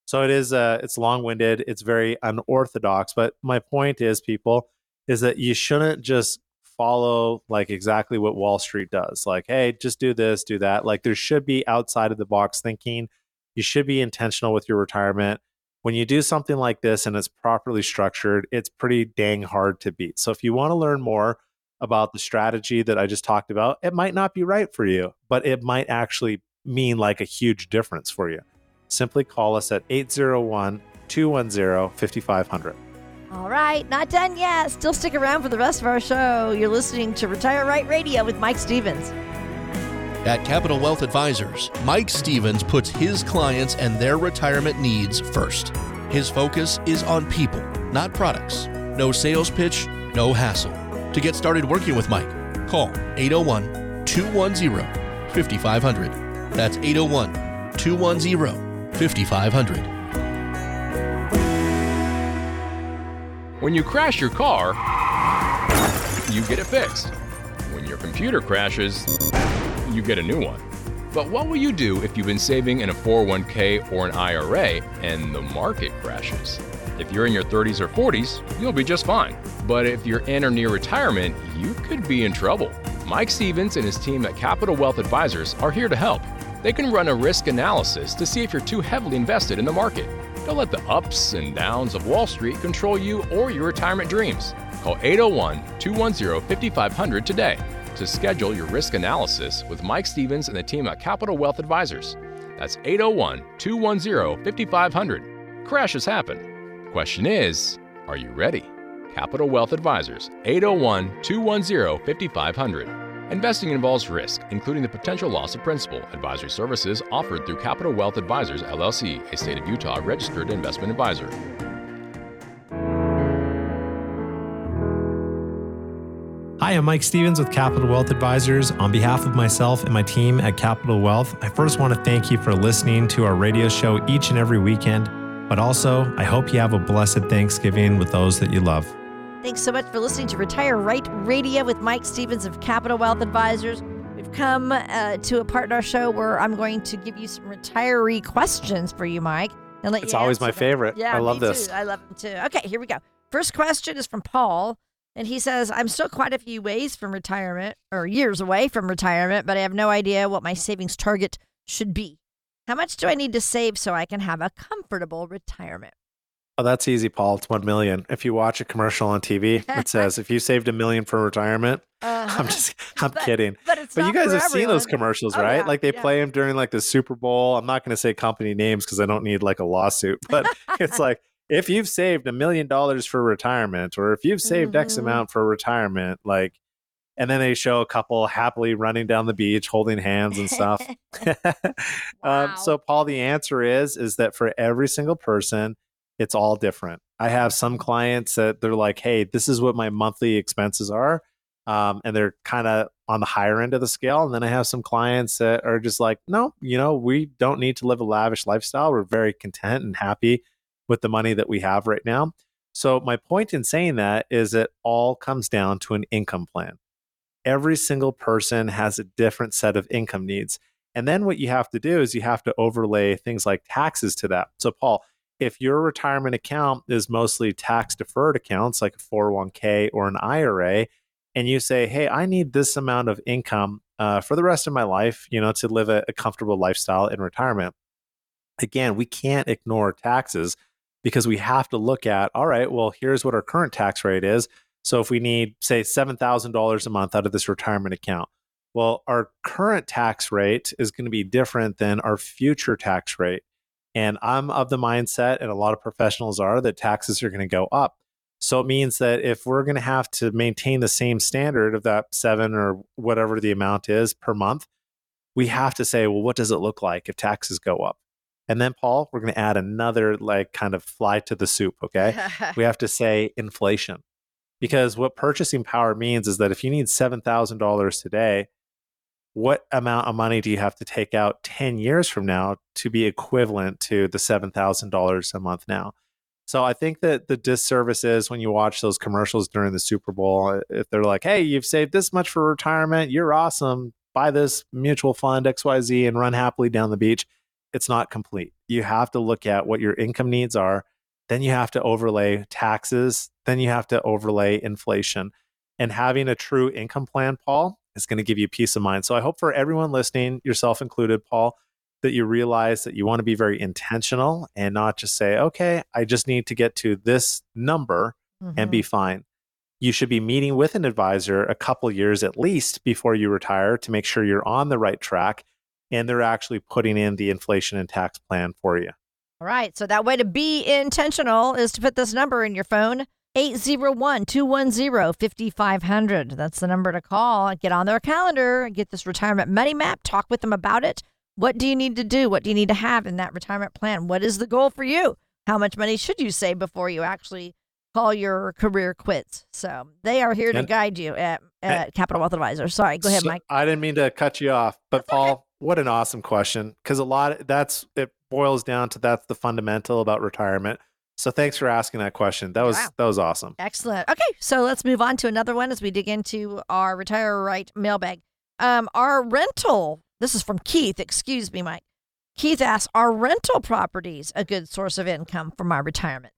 So it is uh, it's long winded. It's very unorthodox. But my point is, people, is that you shouldn't just follow like exactly what Wall Street does. Like, hey, just do this, do that. Like there should be outside of the box thinking. You should be intentional with your retirement. When you do something like this and it's properly structured, it's pretty dang hard to beat. So if you want to learn more about the strategy that I just talked about, it might not be right for you, but it might actually mean like a huge difference for you simply call us at 801 210 5500. All right, not done yet. Still stick around for the rest of our show. You're listening to Retire Right Radio with Mike Stevens. At Capital Wealth Advisors, Mike Stevens puts his clients and their retirement needs first. His focus is on people, not products. No sales pitch, no hassle. To get started working with Mike, call 801 210 5500. That's 801 210 5500. When you crash your car, you get it fixed. When your computer crashes, you get a new one. But what will you do if you've been saving in a 401k or an IRA and the market crashes? If you're in your 30s or 40s, you'll be just fine. But if you're in or near retirement, you could be in trouble. Mike Stevens and his team at Capital Wealth Advisors are here to help. They can run a risk analysis to see if you're too heavily invested in the market. Don't let the ups and downs of Wall Street control you or your retirement dreams. Call 801 210 5500 today to schedule your risk analysis with Mike Stevens and the team at Capital Wealth Advisors. That's 801 210 5500. Crashes happen. Question is, are you ready? Capital Wealth Advisors, 801 210 5500. Investing involves risk, including the potential loss of principal. Advisory services offered through Capital Wealth Advisors LLC, a state of Utah registered investment advisor. Hi, I'm Mike Stevens with Capital Wealth Advisors. On behalf of myself and my team at Capital Wealth, I first want to thank you for listening to our radio show each and every weekend. But also, I hope you have a blessed Thanksgiving with those that you love. Thanks so much for listening to Retire Right Radio with Mike Stevens of Capital Wealth Advisors. We've come uh, to a part in our show where I'm going to give you some retiree questions for you, Mike. And let It's you always my them. favorite. Yeah, I love me this. Too. I love them too. Okay, here we go. First question is from Paul, and he says, "I'm still quite a few ways from retirement, or years away from retirement, but I have no idea what my savings target should be. How much do I need to save so I can have a comfortable retirement?" Oh, that's easy, Paul. It's one million. If you watch a commercial on TV, it says if you saved a million for retirement. I'm uh-huh. just, I'm But- kidding. But it's But you guys have seen those commercials, Oh, right? yeah, like they yeah. play them during like the Super Bowl. I'm not going to say company names because I don't need like a lawsuit, but it's like if you've saved a million dollars for retirement, or if you've saved X Mhm. amount for retirement, like, and then they show a couple happily running down the beach holding hands and stuff. um, so, Paul, the answer is is that for every single person, it's all different. I have some clients that they're like, "Hey, this is what my monthly expenses are," um, and they're kind of on the higher end of the scale. And then I have some clients that are just like, "No, you know, we don't need to live a lavish lifestyle. We're very content and happy with the money that we have right now." So, my point in saying that is it all comes down to an income plan. Every single person has a different set of income needs. And then what you have to do is you have to overlay things like taxes to that. So, Paul, if your retirement account is mostly tax deferred accounts like a 401k or an IRA, and you say, hey, I need this amount of income uh, for the rest of my life, you know, to live a, a comfortable lifestyle in retirement. Again, we can't ignore taxes because we have to look at, all right, well, here's what our current tax rate is. So if we need, say, $7,000 a month out of this retirement account, well, our current tax rate is going to be different than our future tax rate. And I'm of the mindset, and a lot of professionals are, that taxes are going to go up. So it means that if we're going to have to maintain the same standard of that seven or whatever the amount is per month, we have to say, well, what does it look like if taxes go up? And then, Paul, we're going to add another like kind of fly to the soup. Okay. we have to say inflation because what purchasing power means is that if you need $7,000 today, what amount of money do you have to take out 10 years from now to be equivalent to the $7,000 a month now? So I think that the disservice is when you watch those commercials during the Super Bowl, uh, if they're like, hey, you've saved this much for retirement, you're awesome, buy this mutual fund XYZ and run happily down the beach. It's not complete. You have to look at what your income needs are. Then you have to overlay taxes. Then you have to overlay inflation. And having a true income plan, Paul, is going to give you peace of mind. So I hope for everyone listening, yourself included, Paul, that you realize that you want to be very intentional and not just say, okay, I just need to get to this number mm-hmm. and be mm-hmm. fine. You should be meeting with an advisor a couple years at least before you retire to make sure you're on the right track and they're actually putting in the inflation and tax plan for you. All right. So that way to be intentional is to put this number in your phone 801 210 5500. That's the number to call. Get on their calendar, get this retirement money map, talk with them about it. What do you need to do? What do you need to have in that retirement plan? What is the goal for you? How much money should you save before you actually call your career quits? So they are here to guide you at, at Capital Wealth Advisors. Sorry, go ahead, so, Mike. I didn't mean to cut you off, but Paul. What an awesome question. Because a lot of, that's it boils down to that's the fundamental about retirement. So thanks for asking that question. That was wow. that was awesome. Excellent. Okay, so let's move on to another one as we dig into our retire right mailbag. Um, our rental this is from Keith. Excuse me, Mike. Keith asks Are rental properties a good source of income for my retirement?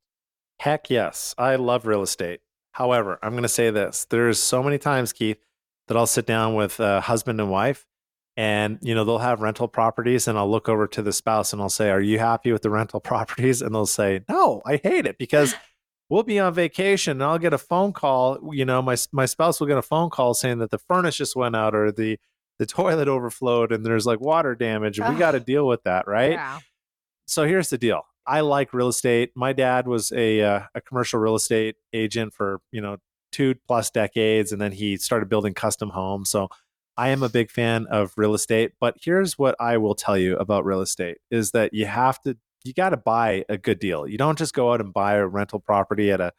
Heck yes. I love real estate. However, I'm going to say this there's so many times, Keith, that I'll sit down with a husband and wife and you know they'll have rental properties and i'll look over to the spouse and i'll say are you happy with the rental properties? And they'll say no i hate it because we'll be on vacation and i'll get a phone call you know my, my spouse will get a phone call saying that the furnace just went out or the the toilet overflowed and there's like water damage and we got to deal with that right? Yeah. so here's the deal. I like real estate. My dad was a uh, a commercial real estate agent for you know two plus decades and then he started building custom homes. So i am a big fan of real estate but here's what i will tell you about real estate is that you have to you got to buy a good deal you don't just go out and buy a rental property at a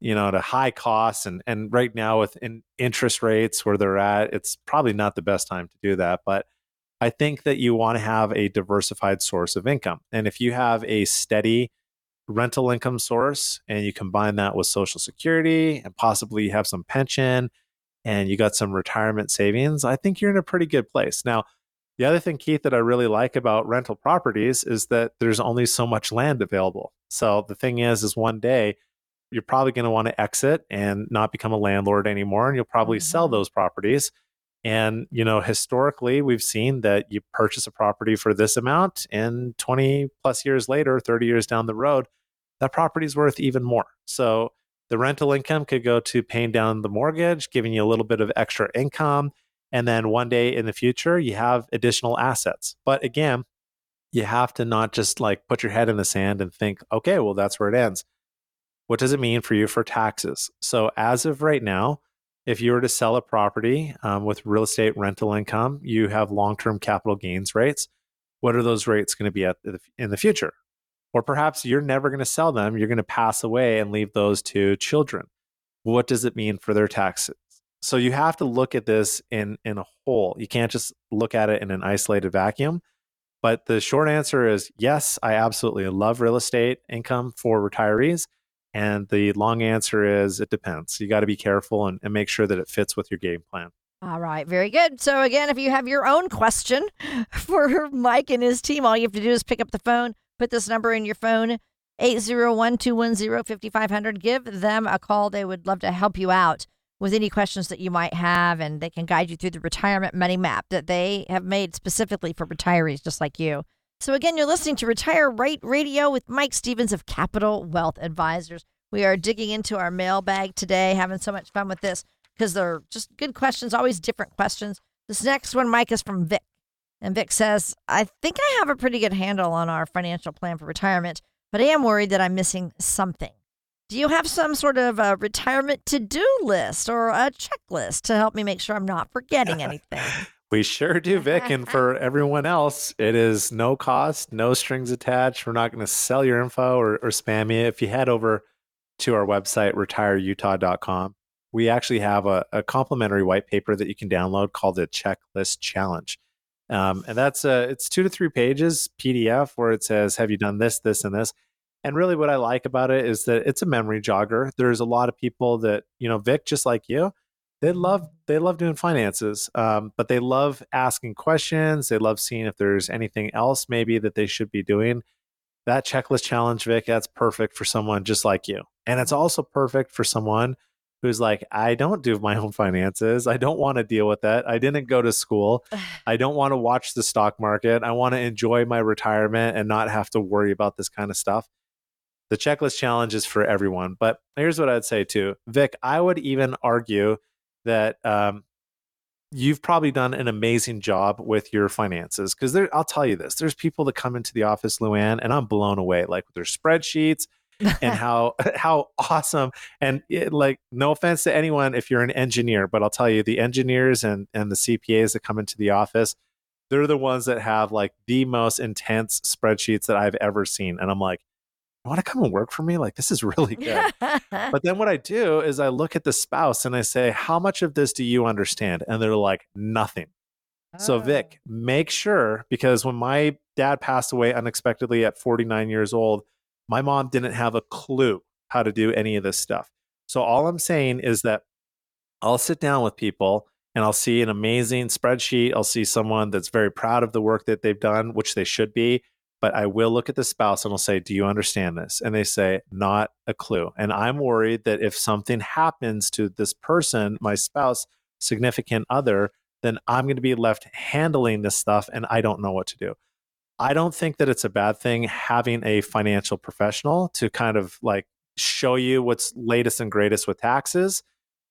you know, at a high cost. And, and right now with in interest rates where they're at, it's probably not the best time to do that. But I think that you want to have a diversified source of income. And if you have a steady rental income source and you combine that with social security and possibly have some pension and you got some retirement savings, I think you're in a pretty good place. Now, the other thing, Keith, that I really like about rental properties is that there's only so much land available. So the thing is, is one day you're probably going to want to exit and not become a landlord anymore and you'll probably mm-hmm. sell those properties and you know historically we've seen that you purchase a property for this amount and 20 plus years later 30 years down the road that property is worth even more so the rental income could go to paying down the mortgage giving you a little bit of extra income and then one day in the future you have additional assets but again you have to not just like put your head in the sand and think okay well that's where it ends what does it mean for you for taxes? So, as of right now, if you were to sell a property um, with real estate rental income, you have long term capital gains rates. What are those rates going to be at in the future? Or perhaps you're never going to sell them, you're going to pass away and leave those to children. What does it mean for their taxes? So you have to look at this in in a whole. You can't just look at it in an isolated vacuum. But the short answer is yes, I absolutely love real estate income for retirees. And the long answer is it depends. You got to be careful and, and make sure that it fits with your game plan. All right, very good. So, again, if you have your own question for Mike and his team, all you have to do is pick up the phone, put this number in your phone 801 210 5500. Give them a call. They would love to help you out with any questions that you might have, and they can guide you through the retirement money map that they have made specifically for retirees just like you. So, again, you're listening to Retire Right Radio with Mike Stevens of Capital Wealth Advisors. We are digging into our mailbag today, having so much fun with this because they're just good questions, always different questions. This next one, Mike, is from Vic. And Vic says, I think I have a pretty good handle on our financial plan for retirement, but I am worried that I'm missing something. Do you have some sort of a retirement to do list or a checklist to help me make sure I'm not forgetting anything? We sure do, Vic. and for everyone else, it is no cost, no strings attached. We're not going to sell your info or, or spam you. If you head over to our website, retireutah.com, we actually have a, a complimentary white paper that you can download called the Checklist Challenge. Um, and that's uh, it's two to three pages PDF where it says, "Have you done this, this, and this?" And really, what I like about it is that it's a memory jogger. There's a lot of people that you know, Vic, just like you, they love they love doing finances, um, but they love asking questions. They love seeing if there's anything else maybe that they should be doing. That checklist challenge, Vic, that's perfect for someone just like you, and it's also perfect for someone who's like, I don't do my own finances. I don't want to deal with that. I didn't go to school. I don't want to watch the stock market. I want to enjoy my retirement and not have to worry about this kind of stuff. The checklist challenge is for everyone. But here's what I'd say too Vic, I would even argue that um, you've probably done an amazing job with your finances because I'll tell you this there's people that come into the office Luann and I'm blown away like with their spreadsheets and how how awesome and it, like no offense to anyone if you're an engineer but i'll tell you the engineers and and the cpas that come into the office they're the ones that have like the most intense spreadsheets that i've ever seen and i'm like you want to come and work for me? Like this is really good. But then what i do is i look at the spouse and i say how much of this do you understand? And they're like nothing. So oh. vic Oh. make sure because when my dad passed away unexpectedly at 49 years old my mom didn't have a clue how to do any of this stuff. So all I'm saying is that I'll sit down with people and I'll see an amazing spreadsheet. I'll see someone that's very proud of the work that they've done, which they should be. But I will look at the spouse and I'll say, Do you understand this? And they say, Not a clue. And I'm worried that if something happens to this person, my spouse, significant other, then I'm going to be left handling this stuff and I don't know what to do. I don't think that it's a bad thing having a financial professional to kind of like show you what's latest and greatest with taxes,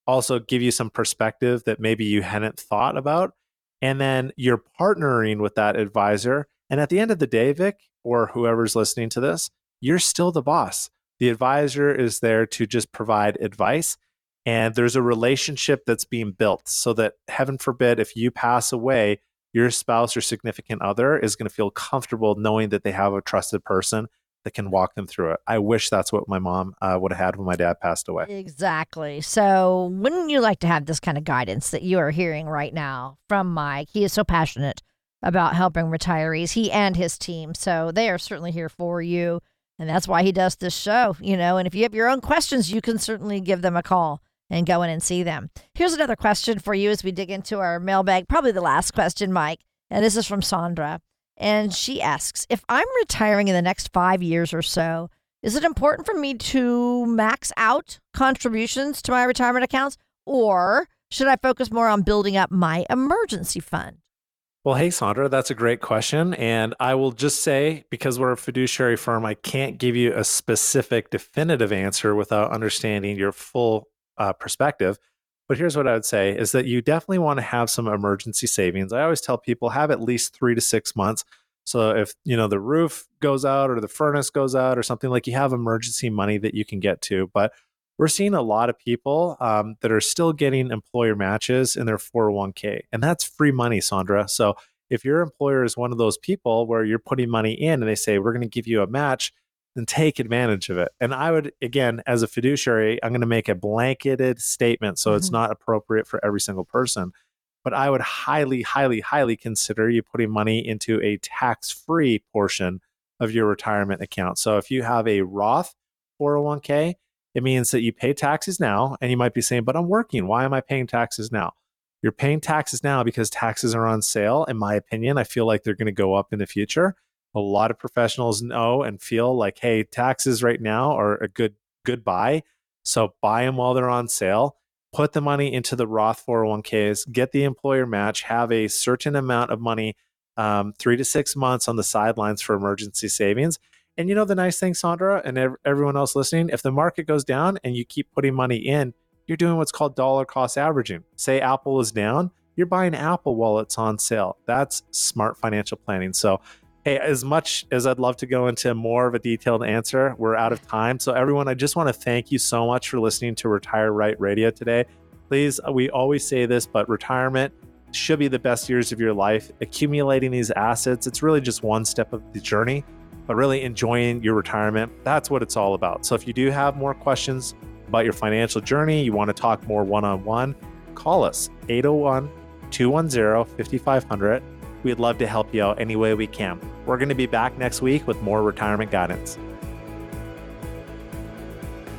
also give you some perspective that maybe you hadn't thought about. And then you're partnering with that advisor. And at the end of the day, Vic, or whoever's listening to this, you're still the boss. The advisor is there to just provide advice. And there's a relationship that's being built so that, heaven forbid, if you pass away, your spouse or significant other is going to feel comfortable knowing that they have a trusted person that can walk them through it. I wish that's what my mom uh, would have had when my dad passed away. Exactly. So, wouldn't you like to have this kind of guidance that you are hearing right now from Mike? He is so passionate about helping retirees, he and his team. So, they are certainly here for you. And that's why he does this show, you know. And if you have your own questions, you can certainly give them a call and go in and see them. Here's another question for you as we dig into our mailbag, probably the last question, Mike. And this is from Sandra. And she asks If I'm retiring in the next five years or so, is it important for me to max out contributions to my retirement accounts, or should I focus more on building up my emergency fund? Well, hey, Sandra, that's a great question. And I will just say, because we're a fiduciary firm, I can't give you a specific, definitive answer without understanding your full uh, perspective. But here's what I would say is that you definitely want to have some emergency savings. I always tell people have at least three to six months. So if you know the roof goes out or the furnace goes out or something like you have emergency money that you can get to. But we're seeing a lot of people um, that are still getting employer matches in their 401k, and that's free money, Sandra. So if your employer is one of those people where you're putting money in and they say we're going to give you a match, then take advantage of it. And I would, again, as a fiduciary, I'm going to make a blanketed statement. So it's Mhm. not appropriate for every single person. But I would highly, highly, highly consider you putting money into a tax free portion of your retirement account. So if you have a Roth 401k, it means that you pay taxes now. And you might be saying, but I'm working. Why am I paying taxes now? You're paying taxes now because taxes are on sale. In my opinion, I feel like they're going to go up in the future a lot of professionals know and feel like hey taxes right now are a good good buy so buy them while they're on sale put the money into the roth 401ks get the employer match have a certain amount of money um, three to six months on the sidelines for emergency savings and you know the nice thing sandra and ev- everyone else listening if the market goes down and you keep putting money in you're doing what's called dollar cost averaging. Say apple is down you're buying apple while it's on sale. That's smart financial planning. So Hey, as much as I'd love to go into more of a detailed answer, we're out of time. So, everyone, I just want to thank you so much for listening to Retire Right Radio today. Please, uh, we always say this, but retirement should be the best years of your life. Accumulating these assets, it's really just one step of the journey, but really enjoying your retirement, that's what it's all about. So if you do have more questions about your financial journey, you want to talk more one on one, call us 801 210 5500. We'd love to help you out any way we can. We're going to be back next week with more retirement guidance.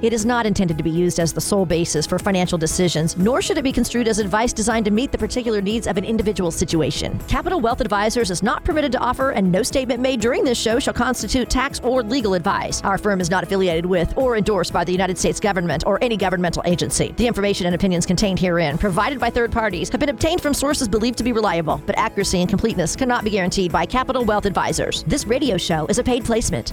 It is not intended to be used as the sole basis for financial decisions, nor should it be construed as advice designed to meet the particular needs of an individual situation. Capital Wealth Advisors is not permitted to offer, and no statement made during this show shall constitute tax or legal advice. Our firm is not affiliated with or endorsed by the United States government or any governmental agency. The information and opinions contained herein, provided by third parties, have been obtained from sources believed to be reliable, but accuracy and completeness cannot be guaranteed by Capital Wealth Advisors. This radio show is a paid placement.